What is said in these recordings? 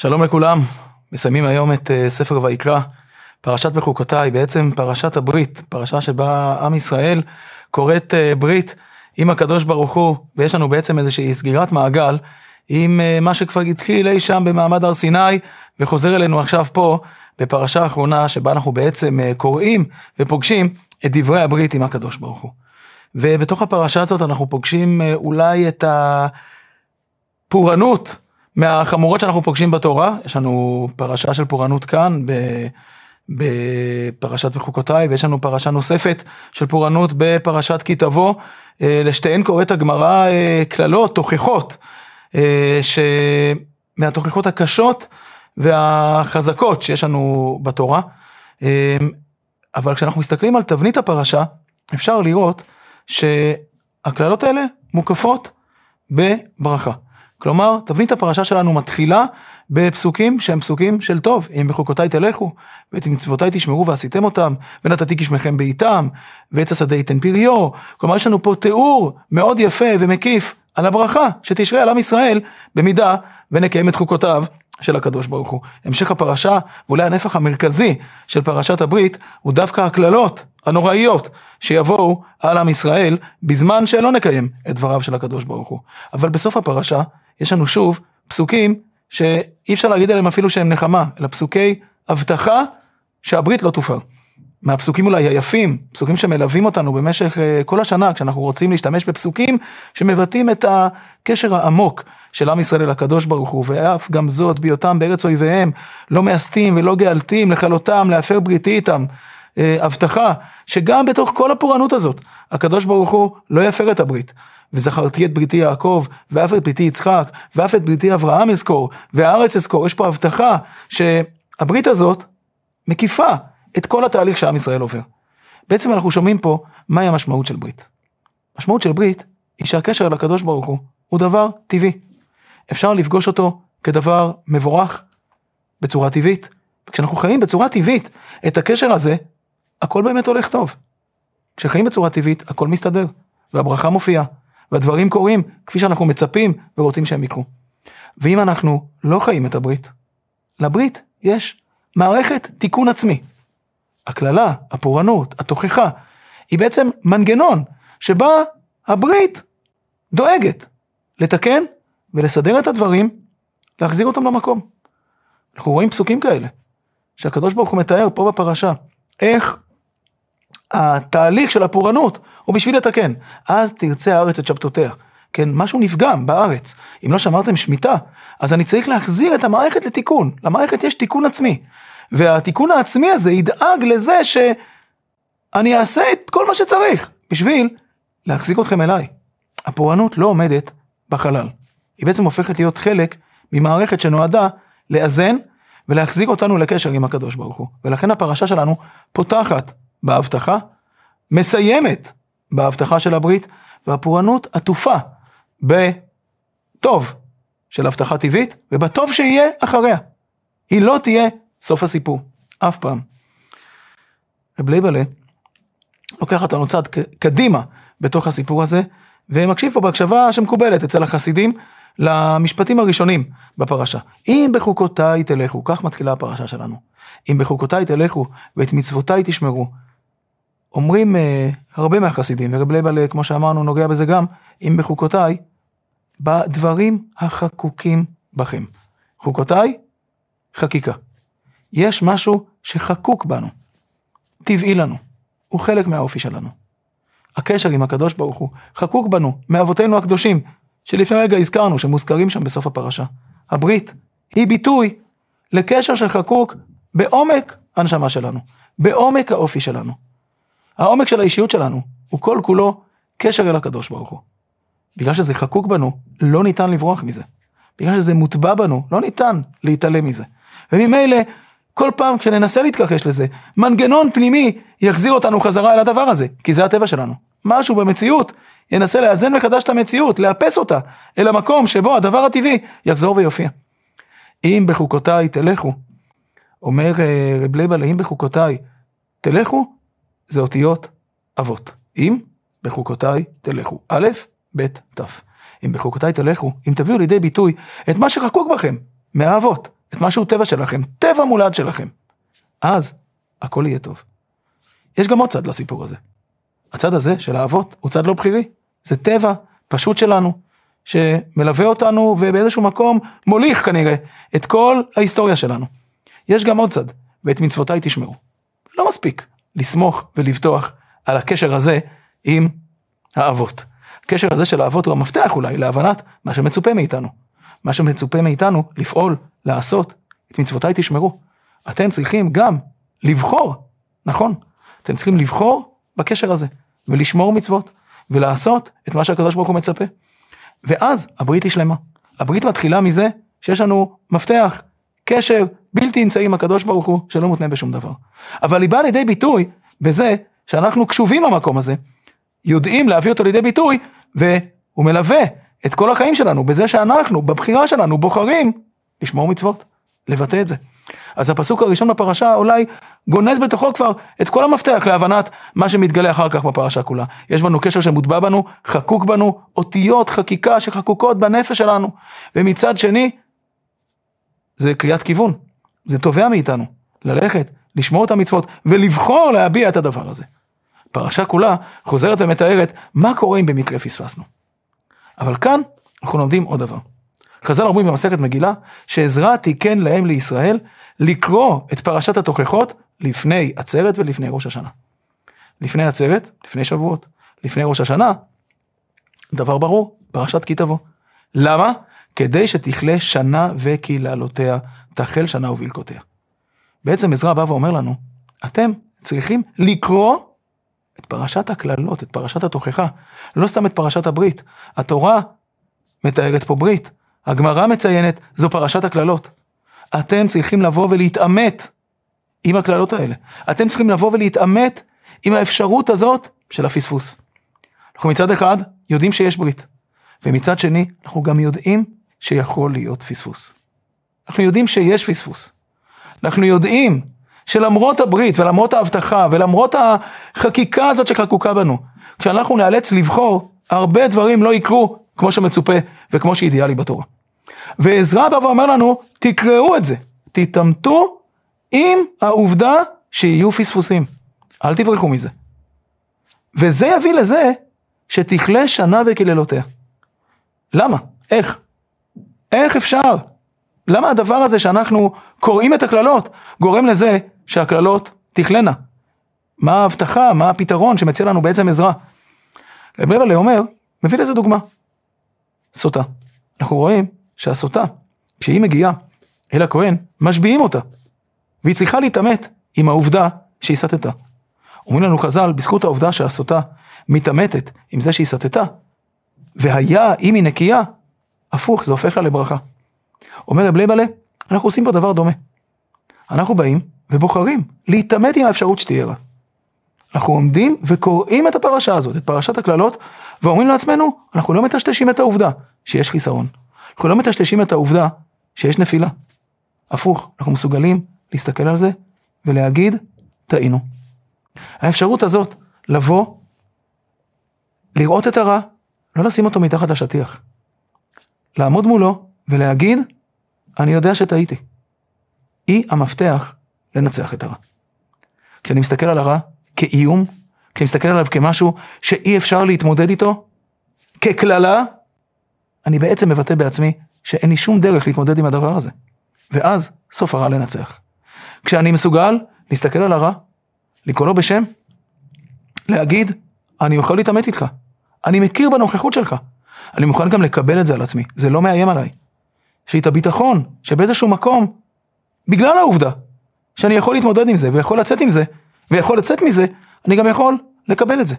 שלום לכולם, מסיימים היום את אה, ספר ויקרא, פרשת בחוקותיי, בעצם פרשת הברית, פרשה שבה עם ישראל כורת אה, ברית עם הקדוש ברוך הוא, ויש לנו בעצם איזושהי סגירת מעגל עם אה, מה שכבר התחיל אי שם במעמד הר סיני, וחוזר אלינו עכשיו פה, בפרשה האחרונה שבה אנחנו בעצם קוראים ופוגשים את דברי הברית עם הקדוש ברוך הוא. ובתוך הפרשה הזאת אנחנו פוגשים אולי את הפורענות מהחמורות שאנחנו פוגשים בתורה, יש לנו פרשה של פורענות כאן בפרשת בחוקותיי, ויש לנו פרשה נוספת של פורענות בפרשת כי תבוא, אה, לשתיהן קוראת הגמרא אה, קללות, תוכחות, אה, מהתוכחות הקשות והחזקות שיש לנו בתורה. אבל כשאנחנו מסתכלים על תבנית הפרשה, אפשר לראות שהקללות האלה מוקפות בברכה. כלומר, תבנית הפרשה שלנו מתחילה בפסוקים שהם פסוקים של טוב, אם בחוקותיי תלכו, ואת מצוותיי תשמרו ועשיתם אותם, ונתתי גשמכם בעיתם, ועץ השדה ייתן פריו. כלומר, יש לנו פה תיאור מאוד יפה ומקיף על הברכה שתשרה על עם ישראל, במידה ונקיים את חוקותיו של הקדוש ברוך הוא. המשך הפרשה, ואולי הנפח המרכזי של פרשת הברית, הוא דווקא הקללות הנוראיות שיבואו על עם ישראל, בזמן שלא נקיים את דבריו של הקדוש ברוך הוא. אבל בסוף הפרשה, יש לנו שוב פסוקים שאי אפשר להגיד עליהם אפילו שהם נחמה, אלא פסוקי הבטחה שהברית לא תופר. מהפסוקים אולי היפים, פסוקים שמלווים אותנו במשך אה, כל השנה, כשאנחנו רוצים להשתמש בפסוקים שמבטאים את הקשר העמוק של עם ישראל אל הקדוש ברוך הוא, ואף גם זאת בהיותם בארץ אויביהם, לא מאסתים ולא גאלתים לכלותם, להפר בריתי איתם. אה, הבטחה שגם בתוך כל הפורענות הזאת, הקדוש ברוך הוא לא יפר את הברית. וזכרתי את בריתי יעקב, ואף את בריתי יצחק, ואף את בריתי אברהם אזכור, והארץ אזכור. יש פה הבטחה שהברית הזאת מקיפה את כל התהליך שעם ישראל עובר. בעצם אנחנו שומעים פה מהי המשמעות של ברית. המשמעות של ברית היא שהקשר לקדוש ברוך הוא הוא דבר טבעי. אפשר לפגוש אותו כדבר מבורך, בצורה טבעית. וכשאנחנו חיים בצורה טבעית את הקשר הזה, הכל באמת הולך טוב. כשחיים בצורה טבעית, הכל מסתדר, והברכה מופיעה, והדברים קורים כפי שאנחנו מצפים ורוצים שהם יקרו. ואם אנחנו לא חיים את הברית, לברית יש מערכת תיקון עצמי. הקללה, הפורענות, התוכחה, היא בעצם מנגנון שבה הברית דואגת לתקן ולסדר את הדברים, להחזיר אותם למקום. אנחנו רואים פסוקים כאלה, שהקדוש ברוך הוא מתאר פה בפרשה, איך התהליך של הפורענות הוא בשביל לתקן. אז תרצה הארץ את שבתותיה. כן, משהו נפגם בארץ. אם לא שמרתם שמיטה, אז אני צריך להחזיר את המערכת לתיקון. למערכת יש תיקון עצמי. והתיקון העצמי הזה ידאג לזה שאני אעשה את כל מה שצריך בשביל להחזיק אתכם אליי. הפורענות לא עומדת בחלל. היא בעצם הופכת להיות חלק ממערכת שנועדה לאזן ולהחזיק אותנו לקשר עם הקדוש ברוך הוא. ולכן הפרשה שלנו פותחת בהבטחה, מסיימת בהבטחה של הברית, והפורענות עטופה בטוב של הבטחה טבעית, ובטוב שיהיה אחריה. היא לא תהיה סוף הסיפור, אף פעם. רב לייבלה לוקח אותנו צעד קדימה בתוך הסיפור הזה, ומקשיב פה בהקשבה שמקובלת אצל החסידים למשפטים הראשונים בפרשה. אם בחוקותיי תלכו, כך מתחילה הפרשה שלנו. אם בחוקותיי תלכו ואת מצוותיי תשמרו, אומרים uh, הרבה מהחסידים, ורב לייבל, כמו שאמרנו, נוגע בזה גם, אם בחוקותיי, בדברים החקוקים בכם. חוקותיי, חקיקה. יש משהו שחקוק בנו, טבעי לנו, הוא חלק מהאופי שלנו. הקשר עם הקדוש ברוך הוא חקוק בנו, מאבותינו הקדושים, שלפני רגע הזכרנו, שמוזכרים שם בסוף הפרשה. הברית היא ביטוי לקשר שחקוק בעומק הנשמה שלנו, בעומק האופי שלנו. העומק של האישיות שלנו הוא כל כולו קשר אל הקדוש ברוך הוא. בגלל שזה חקוק בנו, לא ניתן לברוח מזה. בגלל שזה מוטבע בנו, לא ניתן להתעלם מזה. וממילא, כל פעם כשננסה להתכחש לזה, מנגנון פנימי יחזיר אותנו חזרה אל הדבר הזה, כי זה הטבע שלנו. משהו במציאות ינסה לאזן מחדש את המציאות, לאפס אותה אל המקום שבו הדבר הטבעי יחזור ויופיע. אם בחוקותיי תלכו, אומר אה, רב לייבל, אם בחוקותיי תלכו, זה אותיות אבות. אם בחוקותיי תלכו. א', ב', ת'. אם בחוקותיי תלכו, אם תביאו לידי ביטוי את מה שחקוק בכם, מהאבות, את משהו טבע שלכם, טבע מולד שלכם, אז הכל יהיה טוב. יש גם עוד צד לסיפור הזה. הצד הזה של האבות הוא צד לא בחירי, זה טבע פשוט שלנו, שמלווה אותנו ובאיזשהו מקום מוליך כנראה את כל ההיסטוריה שלנו. יש גם עוד צד, ואת מצוותיי תשמעו. לא מספיק לסמוך ולבטוח על הקשר הזה עם האבות. הקשר הזה של האבות הוא המפתח אולי להבנת מה שמצופה מאיתנו. מה שמצופה מאיתנו לפעול, לעשות, את מצוותיי תשמרו. אתם צריכים גם לבחור, נכון? אתם צריכים לבחור בקשר הזה, ולשמור מצוות, ולעשות את מה שהקדוש ברוך הוא מצפה. ואז הברית היא שלמה. הברית מתחילה מזה שיש לנו מפתח, קשר בלתי אמצעי עם הקדוש ברוך הוא, שלא מותנה בשום דבר. אבל היא באה לידי ביטוי בזה שאנחנו קשובים למקום הזה, יודעים להביא אותו לידי ביטוי, והוא מלווה את כל החיים שלנו בזה שאנחנו, בבחירה שלנו, בוחרים לשמור מצוות, לבטא את זה. אז הפסוק הראשון בפרשה אולי גונז בתוכו כבר את כל המפתח להבנת מה שמתגלה אחר כך בפרשה כולה. יש בנו קשר שמוטבע בנו, חקוק בנו, אותיות חקיקה שחקוקות בנפש שלנו. ומצד שני, זה קריאת כיוון, זה תובע מאיתנו ללכת, לשמור את המצוות ולבחור להביע את הדבר הזה. פרשה כולה חוזרת ומתארת מה קורה אם במקרה פספסנו. אבל כאן אנחנו לומדים עוד דבר. חז"ל אומרים במסכת מגילה שעזרא תיקן להם לישראל לקרוא את פרשת התוכחות לפני עצרת ולפני ראש השנה. לפני עצרת, לפני שבועות, לפני ראש השנה, דבר ברור, פרשת כי תבוא. למה? כדי שתכלה שנה וקללותיה, תחל שנה ובלקותיה. בעצם עזרא בא ואומר לנו, אתם צריכים לקרוא את פרשת הקללות, את פרשת התוכחה, לא סתם את פרשת הברית. התורה מתארת פה ברית, הגמרא מציינת, זו פרשת הקללות. אתם צריכים לבוא ולהתעמת עם הקללות האלה. אתם צריכים לבוא ולהתעמת עם האפשרות הזאת של הפספוס. אנחנו מצד אחד יודעים שיש ברית, ומצד שני אנחנו גם יודעים שיכול להיות פספוס. אנחנו יודעים שיש פספוס. אנחנו יודעים שלמרות הברית ולמרות ההבטחה ולמרות החקיקה הזאת שחקוקה בנו, כשאנחנו נאלץ לבחור, הרבה דברים לא יקרו כמו שמצופה וכמו שאידיאלי בתורה. ועזרא בא ואומר לנו, תקראו את זה, תתעמתו עם העובדה שיהיו פספוסים. אל תברחו מזה. וזה יביא לזה שתכלה שנה וקללותיה. למה? איך? איך אפשר? למה הדבר הזה שאנחנו קוראים את הקללות גורם לזה שהקללות תכלנה? מה ההבטחה, מה הפתרון שמציע לנו בעצם עזרא? רב לב אומר, מביא לזה דוגמה. סוטה. אנחנו רואים שהסוטה, כשהיא מגיעה אל הכהן, משביעים אותה. והיא צריכה להתעמת עם העובדה שהיא סטתה. אומרים לנו חז"ל, בזכות העובדה שהסוטה מתעמתת עם זה שהיא סטתה, והיה אם היא נקייה, הפוך, זה הופך לה לברכה. אומר רב ליבלה, אנחנו עושים פה דבר דומה. אנחנו באים ובוחרים להתעמת עם האפשרות שתהיה רע. אנחנו עומדים וקוראים את הפרשה הזאת, את פרשת הקללות, ואומרים לעצמנו, אנחנו לא מטשטשים את העובדה שיש חיסרון. אנחנו לא מטשטשים את העובדה שיש נפילה. הפוך, אנחנו מסוגלים להסתכל על זה ולהגיד, טעינו. האפשרות הזאת, לבוא, לראות את הרע, לא לשים אותו מתחת לשטיח. לעמוד מולו ולהגיד, אני יודע שטעיתי. היא המפתח לנצח את הרע. כשאני מסתכל על הרע כאיום, כשאני מסתכל עליו כמשהו שאי אפשר להתמודד איתו, כקללה, אני בעצם מבטא בעצמי שאין לי שום דרך להתמודד עם הדבר הזה. ואז סוף הרע לנצח. כשאני מסוגל להסתכל על הרע, לקרוא לו בשם, להגיד, אני יכול להתעמת איתך, אני מכיר בנוכחות שלך, אני מוכן גם לקבל את זה על עצמי, זה לא מאיים עליי. יש לי את הביטחון שבאיזשהו מקום, בגלל העובדה שאני יכול להתמודד עם זה ויכול לצאת עם זה, ויכול לצאת מזה, אני גם יכול לקבל את זה.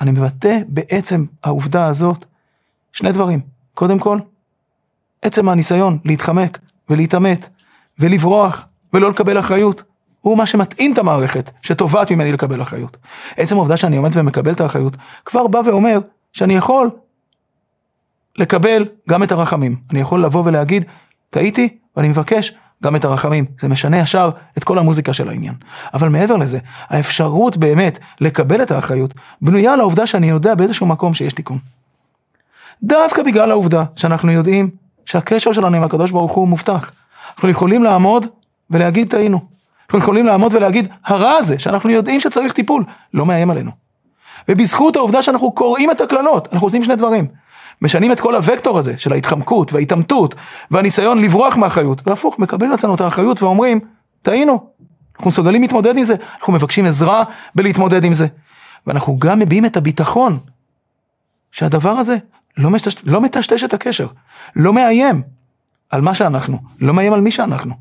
אני מבטא בעצם העובדה הזאת שני דברים. קודם כל, עצם הניסיון להתחמק ולהתעמת ולברוח ולא לקבל אחריות, הוא מה שמטעין את המערכת, שתובעת ממני לקבל אחריות. עצם העובדה שאני עומד ומקבל את האחריות, כבר בא ואומר שאני יכול לקבל גם את הרחמים. אני יכול לבוא ולהגיד, טעיתי ואני מבקש גם את הרחמים. זה משנה ישר את כל המוזיקה של העניין. אבל מעבר לזה, האפשרות באמת לקבל את האחריות, בנויה על העובדה שאני יודע באיזשהו מקום שיש תיקון. דווקא בגלל העובדה שאנחנו יודעים שהקשר שלנו עם הקדוש ברוך הוא מובטח. אנחנו יכולים לעמוד ולהגיד טעינו. אנחנו יכולים לעמוד ולהגיד, הרע הזה, שאנחנו יודעים שצריך טיפול, לא מאיים עלינו. ובזכות העובדה שאנחנו קוראים את הקללות, אנחנו עושים שני דברים. משנים את כל הוקטור הזה של ההתחמקות וההתעמתות והניסיון לברוח מאחריות, והפוך, מקבלים לעצמנו את האחריות ואומרים, טעינו, אנחנו מסוגלים להתמודד עם זה, אנחנו מבקשים עזרה בלהתמודד עם זה. ואנחנו גם מביעים את הביטחון שהדבר הזה לא, משתש... לא מטשטש את הקשר, לא מאיים על מה שאנחנו, לא מאיים על מי שאנחנו.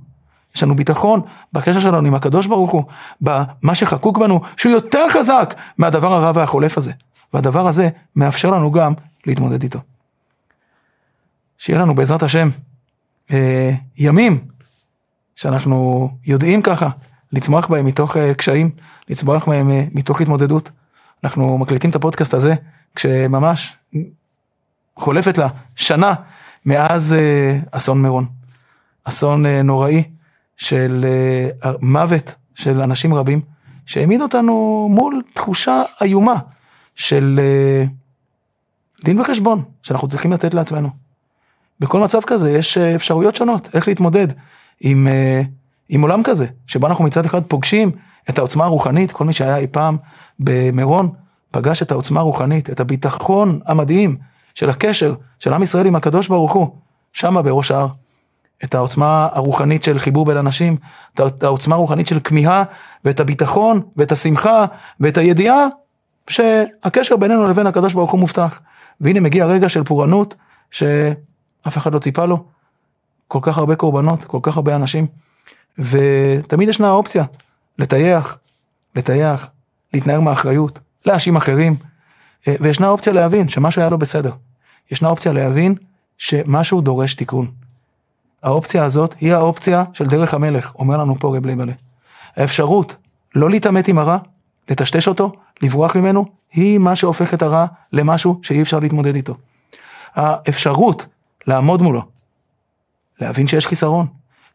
יש לנו ביטחון בקשר שלנו עם הקדוש ברוך הוא, במה שחקוק בנו, שהוא יותר חזק מהדבר הרע והחולף הזה. והדבר הזה מאפשר לנו גם להתמודד איתו. שיהיה לנו בעזרת השם אה, ימים שאנחנו יודעים ככה לצמוח בהם מתוך אה, קשיים, לצמוח בהם אה, מתוך התמודדות. אנחנו מקליטים את הפודקאסט הזה כשממש חולפת לה שנה מאז אה, אסון מירון. אסון אה, נוראי של אה, מוות של אנשים רבים, שהעמיד אותנו מול תחושה איומה של אה, דין וחשבון שאנחנו צריכים לתת לעצמנו. בכל מצב כזה יש אה, אפשרויות שונות איך להתמודד עם, אה, עם עולם כזה, שבו אנחנו מצד אחד פוגשים את העוצמה הרוחנית, כל מי שהיה אי פעם במירון, פגש את העוצמה הרוחנית, את הביטחון המדהים של הקשר של עם ישראל עם הקדוש ברוך הוא, שמה בראש ההר. את העוצמה הרוחנית של חיבור בין אנשים, את העוצמה הרוחנית של כמיהה, ואת הביטחון, ואת השמחה, ואת הידיעה שהקשר בינינו לבין הקדוש ברוך הוא מובטח. והנה מגיע רגע של פורענות, שאף אחד לא ציפה לו. כל כך הרבה קורבנות, כל כך הרבה אנשים, ותמיד ישנה האופציה לטייח, לטייח, להתנער מאחריות, להאשים אחרים, אה, וישנה אופציה להבין שמשהו היה לא בסדר. ישנה אופציה להבין שמשהו דורש תיקון. האופציה הזאת היא האופציה של דרך המלך, אומר לנו פה רב ליבלה. האפשרות לא להתעמת עם הרע, לטשטש אותו, לברוח ממנו, היא מה שהופך את הרע למשהו שאי אפשר להתמודד איתו. האפשרות לעמוד מולו, להבין שיש חיסרון,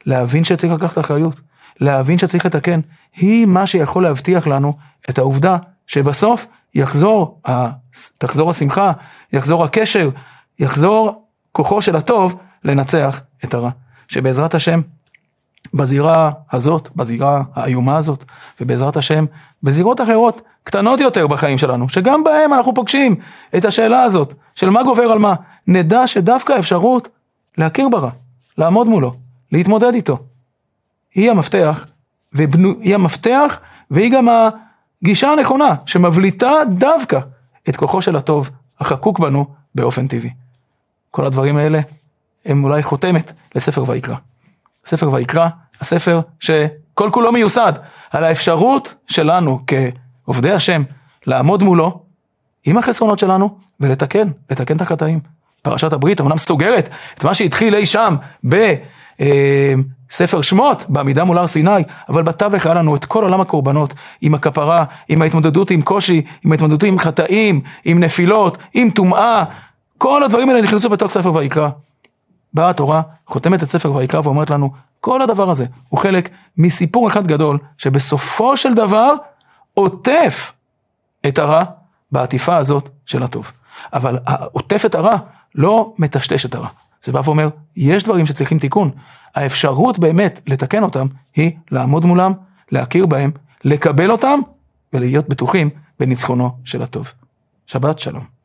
להבין שצריך לקחת אחריות, להבין שצריך לתקן, היא מה שיכול להבטיח לנו את העובדה שבסוף יחזור, תחזור השמחה, יחזור הקשר, יחזור כוחו של הטוב לנצח את הרע. שבעזרת השם, בזירה הזאת, בזירה האיומה הזאת, ובעזרת השם, בזירות אחרות, קטנות יותר בחיים שלנו, שגם בהם אנחנו פוגשים את השאלה הזאת, של מה גובר על מה, נדע שדווקא האפשרות להכיר ברע, לעמוד מולו, להתמודד איתו, היא המפתח, והיא המפתח, והיא גם הגישה הנכונה, שמבליטה דווקא את כוחו של הטוב, החקוק בנו באופן טבעי. כל הדברים האלה הם אולי חותמת לספר ויקרא. ספר ויקרא, הספר שכל כולו מיוסד על האפשרות שלנו כעובדי השם לעמוד מולו עם החסרונות שלנו ולתקן, לתקן את החטאים. פרשת הברית אמנם סוגרת את מה שהתחיל אי שם בספר אה, שמות, בעמידה מול הר סיני, אבל בתווך היה לנו את כל עולם הקורבנות, עם הכפרה, עם ההתמודדות עם קושי, עם ההתמודדות עם חטאים, עם נפילות, עם טומאה, כל הדברים האלה נכנסו בתוך ספר ויקרא. באה התורה, חותמת את ספר ויקרא ואומרת לנו, כל הדבר הזה הוא חלק מסיפור אחד גדול, שבסופו של דבר עוטף את הרע בעטיפה הזאת של הטוב. אבל עוטף את הרע לא מטשטש את הרע. זה בא ואומר, יש דברים שצריכים תיקון. האפשרות באמת לתקן אותם היא לעמוד מולם, להכיר בהם, לקבל אותם ולהיות בטוחים בניצחונו של הטוב. שבת שלום.